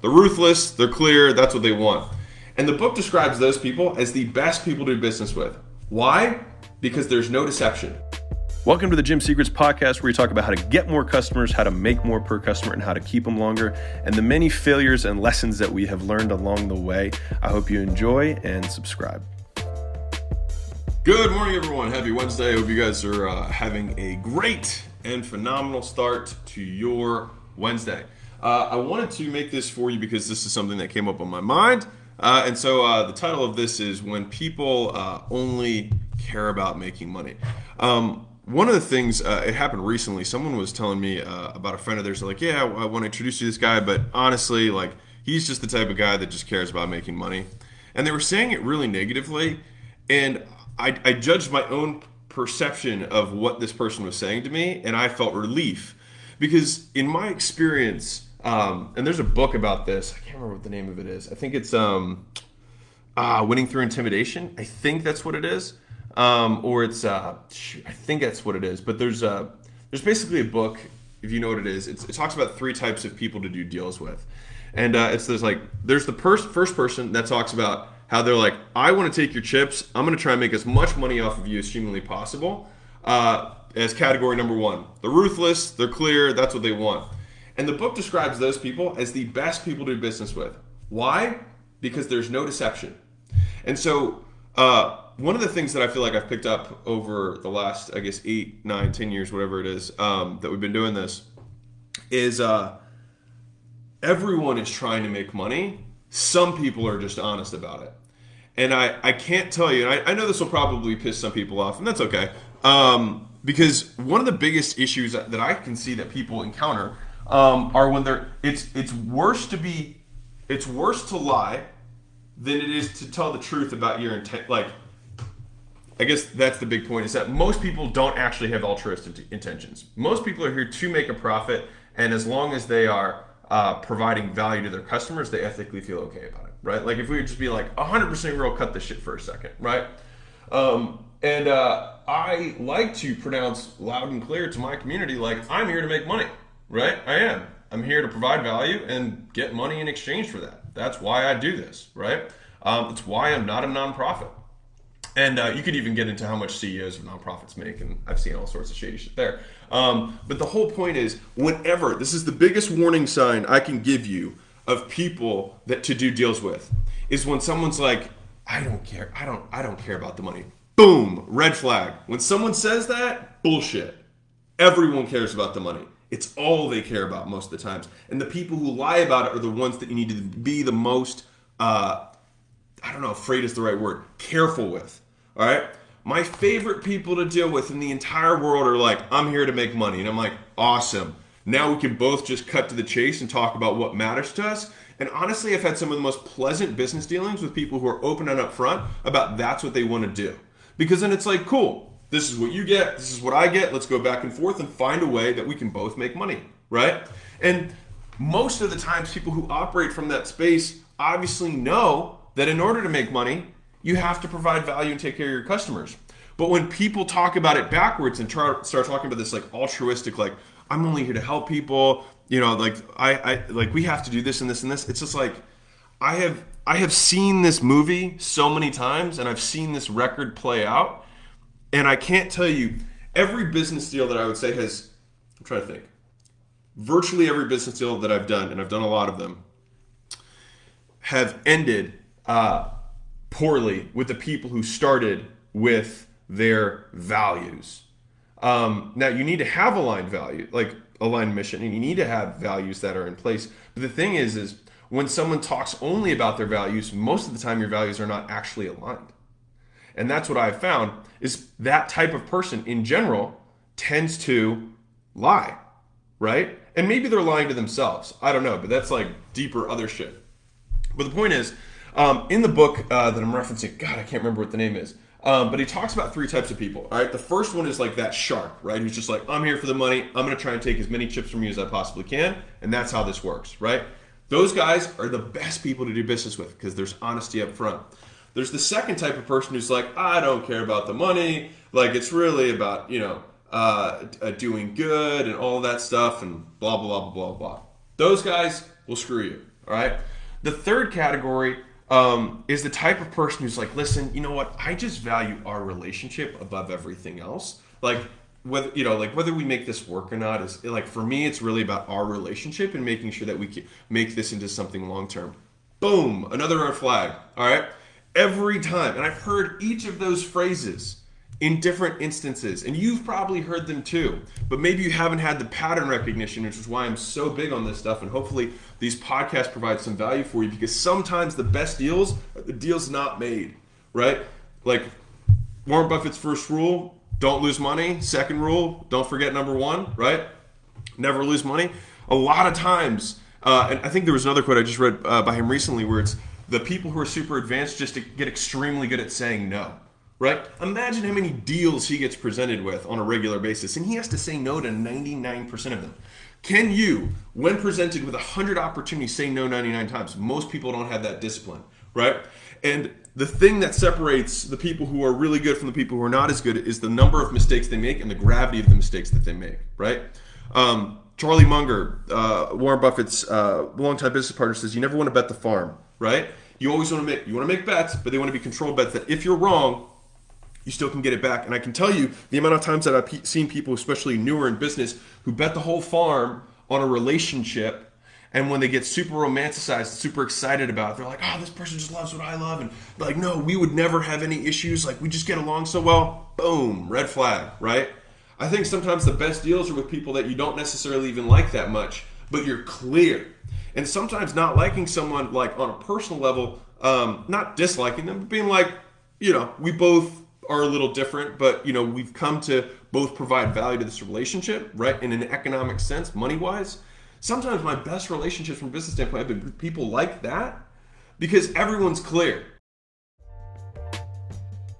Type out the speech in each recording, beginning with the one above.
They're ruthless, they're clear, that's what they want. And the book describes those people as the best people to do business with. Why? Because there's no deception. Welcome to the Gym Secrets podcast, where we talk about how to get more customers, how to make more per customer, and how to keep them longer, and the many failures and lessons that we have learned along the way. I hope you enjoy and subscribe. Good morning, everyone. Happy Wednesday. I hope you guys are uh, having a great and phenomenal start to your Wednesday. Uh, I wanted to make this for you because this is something that came up on my mind. Uh, and so uh, the title of this is When People uh, Only Care About Making Money. Um, one of the things, uh, it happened recently. Someone was telling me uh, about a friend of theirs. Like, yeah, I want to introduce you to this guy, but honestly, like, he's just the type of guy that just cares about making money. And they were saying it really negatively. And I, I judged my own perception of what this person was saying to me, and I felt relief. Because in my experience, um, and there's a book about this. I can't remember what the name of it is. I think it's um, uh, Winning Through Intimidation. I think that's what it is. Um, or it's uh, I think that's what it is. But there's uh, there's basically a book. If you know what it is, it talks about three types of people to do deals with, and uh, it's there's like there's the pers- first person that talks about how they're like, I want to take your chips. I'm going to try and make as much money off of you as humanly possible. Uh, as category number one, they're ruthless. They're clear. That's what they want. And the book describes those people as the best people to do business with. Why? Because there's no deception. And so, uh, one of the things that I feel like I've picked up over the last, I guess, eight, nine, ten years, whatever it is, um, that we've been doing this, is uh, everyone is trying to make money. Some people are just honest about it. And I, I can't tell you, and I, I know this will probably piss some people off, and that's okay. Um, because one of the biggest issues that I can see that people encounter um, are when they're it's it's worse to be it's worse to lie than it is to tell the truth about your intent like I guess that's the big point is that most people don't actually have altruistic intentions. Most people are here to make a profit, and as long as they are uh, providing value to their customers, they ethically feel okay about it, right? Like if we would just be like 100% real, cut the shit for a second, right? Um, and uh, I like to pronounce loud and clear to my community, like I'm here to make money, right? I am. I'm here to provide value and get money in exchange for that. That's why I do this, right? Um, it's why I'm not a nonprofit. And uh, you could even get into how much CEOs of nonprofits make, and I've seen all sorts of shady shit there. Um, but the whole point is, whenever this is the biggest warning sign I can give you of people that to do deals with, is when someone's like, "I don't care, I don't, I don't care about the money." Boom, red flag. When someone says that, bullshit. Everyone cares about the money. It's all they care about most of the times. And the people who lie about it are the ones that you need to be the most, uh, I don't know, afraid is the right word, careful with. All right? My favorite people to deal with in the entire world are like, I'm here to make money. And I'm like, awesome. Now we can both just cut to the chase and talk about what matters to us. And honestly, I've had some of the most pleasant business dealings with people who are open and upfront about that's what they want to do. Because then it's like, cool, this is what you get, this is what I get, let's go back and forth and find a way that we can both make money, right? And most of the times, people who operate from that space obviously know that in order to make money, you have to provide value and take care of your customers. But when people talk about it backwards and try, start talking about this like altruistic, like I'm only here to help people, you know, like I, I like we have to do this and this and this. It's just like I have I have seen this movie so many times and I've seen this record play out, and I can't tell you every business deal that I would say has. I'm trying to think. Virtually every business deal that I've done, and I've done a lot of them, have ended uh, poorly with the people who started with their values. Um, now you need to have aligned value, like aligned mission, and you need to have values that are in place. But the thing is, is when someone talks only about their values, most of the time your values are not actually aligned. And that's what I've found is that type of person in general tends to lie, right? And maybe they're lying to themselves. I don't know, but that's like deeper other shit. But the point is, um, in the book uh, that I'm referencing, God, I can't remember what the name is. Um, but he talks about three types of people. All right, the first one is like that shark, right? Who's just like, I'm here for the money. I'm going to try and take as many chips from you as I possibly can, and that's how this works, right? Those guys are the best people to do business with because there's honesty up front. There's the second type of person who's like, I don't care about the money. Like it's really about you know uh, uh, doing good and all that stuff and blah blah blah blah blah. Those guys will screw you. All right. The third category um, is the type of person who's like, listen, you know what? I just value our relationship above everything else. Like whether you know, like whether we make this work or not is like for me, it's really about our relationship and making sure that we can make this into something long term. Boom, another red flag. All right. Every time, and I've heard each of those phrases in different instances, and you've probably heard them too, but maybe you haven't had the pattern recognition, which is why I'm so big on this stuff. And hopefully, these podcasts provide some value for you because sometimes the best deals are the deals not made, right? Like Warren Buffett's first rule don't lose money. Second rule don't forget number one, right? Never lose money. A lot of times, uh, and I think there was another quote I just read uh, by him recently where it's the people who are super advanced just to get extremely good at saying no right? Imagine how many deals he gets presented with on a regular basis, and he has to say no to 99% of them. Can you, when presented with 100 opportunities, say no 99 times? Most people don't have that discipline, right? And the thing that separates the people who are really good from the people who are not as good is the number of mistakes they make and the gravity of the mistakes that they make, right? Um, Charlie Munger, uh, Warren Buffett's uh, longtime business partner, says you never want to bet the farm, right? You always want to make you want to make bets, but they want to be controlled bets that if you're wrong, you still can get it back. And I can tell you the amount of times that I've seen people, especially newer in business, who bet the whole farm on a relationship. And when they get super romanticized, super excited about it, they're like, oh, this person just loves what I love. And like, no, we would never have any issues. Like, we just get along so well. Boom, red flag, right? I think sometimes the best deals are with people that you don't necessarily even like that much, but you're clear. And sometimes not liking someone, like on a personal level, um, not disliking them, but being like, you know, we both are a little different, but you know we've come to both provide value to this relationship, right? In an economic sense, money wise. Sometimes my best relationships from business standpoint have been people like that because everyone's clear.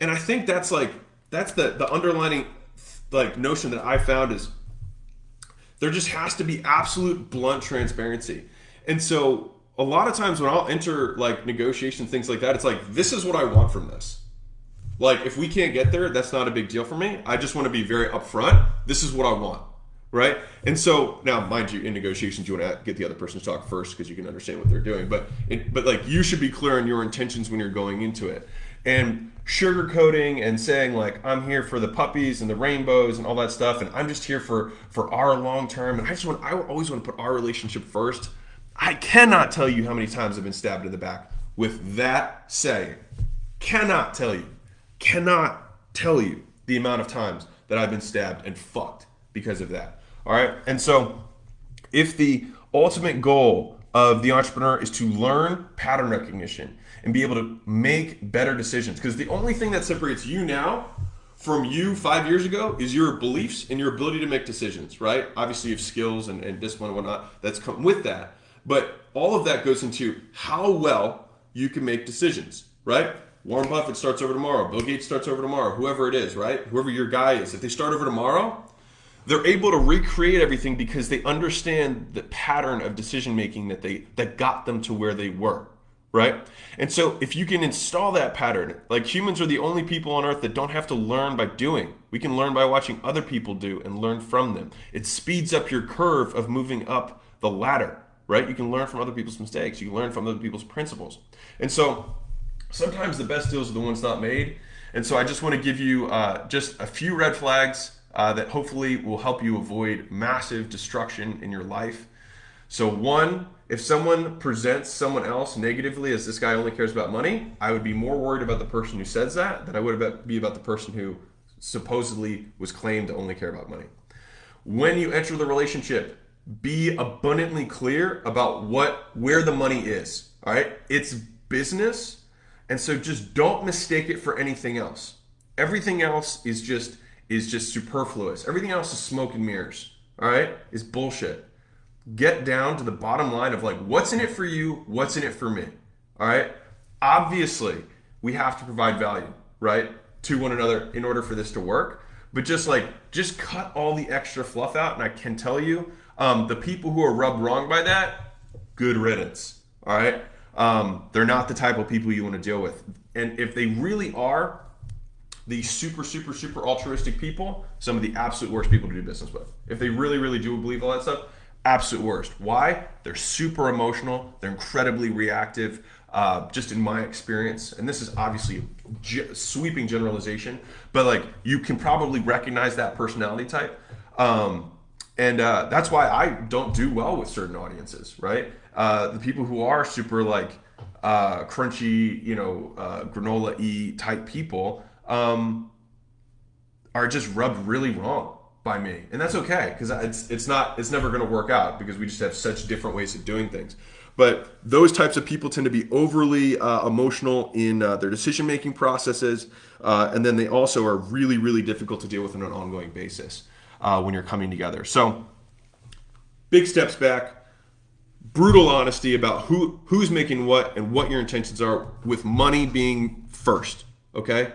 And I think that's like that's the the underlining like notion that I found is there just has to be absolute blunt transparency. And so a lot of times when I'll enter like negotiation things like that, it's like this is what I want from this. Like if we can't get there, that's not a big deal for me. I just want to be very upfront. This is what I want, right? And so now, mind you, in negotiations, you want to get the other person to talk first because you can understand what they're doing. But it, but like you should be clear on your intentions when you're going into it and sugarcoating and saying like I'm here for the puppies and the rainbows and all that stuff, and I'm just here for for our long term. And I just want I always want to put our relationship first. I cannot tell you how many times I've been stabbed in the back with that saying. Cannot tell you. Cannot tell you the amount of times that I've been stabbed and fucked because of that. All right. And so, if the ultimate goal of the entrepreneur is to learn pattern recognition and be able to make better decisions. Because the only thing that separates you now from you five years ago is your beliefs and your ability to make decisions, right? Obviously, you have skills and, and discipline and whatnot that's come with that. But all of that goes into how well you can make decisions, right? Warren Buffett starts over tomorrow. Bill Gates starts over tomorrow. Whoever it is, right? Whoever your guy is. If they start over tomorrow, they're able to recreate everything because they understand the pattern of decision making that they that got them to where they were right? And so if you can install that pattern, like humans are the only people on earth that don't have to learn by doing. We can learn by watching other people do and learn from them. It speeds up your curve of moving up the ladder, right? You can learn from other people's mistakes. You can learn from other people's principles. And so sometimes the best deals are the ones not made. And so I just want to give you uh, just a few red flags uh, that hopefully will help you avoid massive destruction in your life. So one, if someone presents someone else negatively as this guy only cares about money, I would be more worried about the person who says that than I would be about the person who supposedly was claimed to only care about money. When you enter the relationship, be abundantly clear about what where the money is. All right? It's business, and so just don't mistake it for anything else. Everything else is just is just superfluous. Everything else is smoke and mirrors. All right? Is bullshit get down to the bottom line of like what's in it for you, what's in it for me. All right. Obviously, we have to provide value, right, to one another in order for this to work. But just like just cut all the extra fluff out, and I can tell you, um, the people who are rubbed wrong by that, good riddance. All right. Um, they're not the type of people you want to deal with. And if they really are the super, super, super altruistic people, some of the absolute worst people to do business with. If they really, really do believe all that stuff, absolute worst. Why? They're super emotional. They're incredibly reactive. Uh, just in my experience, and this is obviously a ge- sweeping generalization, but like you can probably recognize that personality type. Um, and uh, that's why I don't do well with certain audiences, right? Uh, the people who are super like uh, crunchy, you know, uh, granola e type people um, are just rubbed really wrong by me, and that's okay because it's it's not it's never going to work out because we just have such different ways of doing things. But those types of people tend to be overly uh, emotional in uh, their decision making processes, uh, and then they also are really really difficult to deal with on an ongoing basis uh, when you're coming together. So big steps back brutal honesty about who who's making what and what your intentions are with money being first okay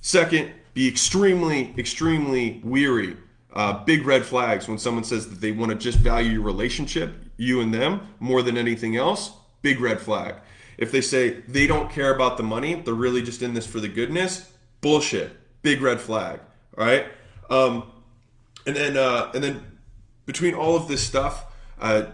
second be extremely extremely weary uh, big red flags when someone says that they want to just value your relationship you and them more than anything else big red flag. If they say they don't care about the money they're really just in this for the goodness bullshit big red flag all right? Um, and then uh, and then between all of this stuff uh,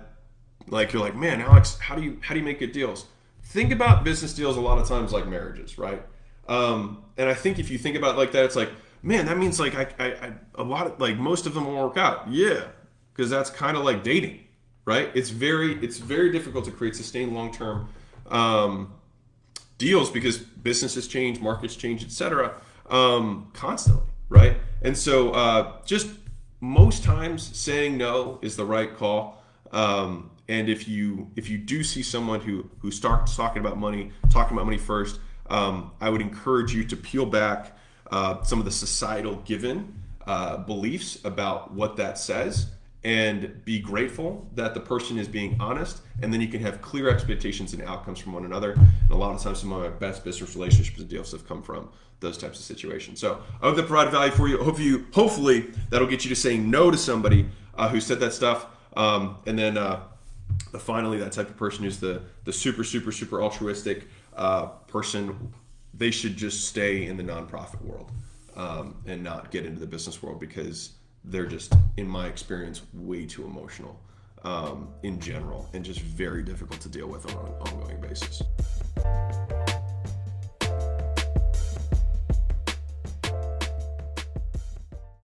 like you're like man alex how do you how do you make good deals? Think about business deals a lot of times like marriages right? Um, and i think if you think about it like that it's like man that means like I, I, I a lot of like most of them will work out. Yeah. Because that's kind of like dating right? It's very it's very difficult to create sustained long-term um, deals because businesses change markets change etc um, constantly right? And so uh, just most times saying no is the right call. Um, and if you if you do see someone who who starts talking about money, talking about money first, um, I would encourage you to peel back uh, some of the societal given uh, beliefs about what that says and be grateful that the person is being honest. And then you can have clear expectations and outcomes from one another. And a lot of times some of my best business relationships and deals have come from those types of situations. So i hope that provided value for you. Hope you hopefully that'll get you to saying no to somebody uh, who said that stuff. Um, and then uh, the finally that type of person who's the the super super super altruistic uh, person they should just stay in the nonprofit world um, and not get into the business world because they're just in my experience way too emotional um, in general and just very difficult to deal with on an ongoing basis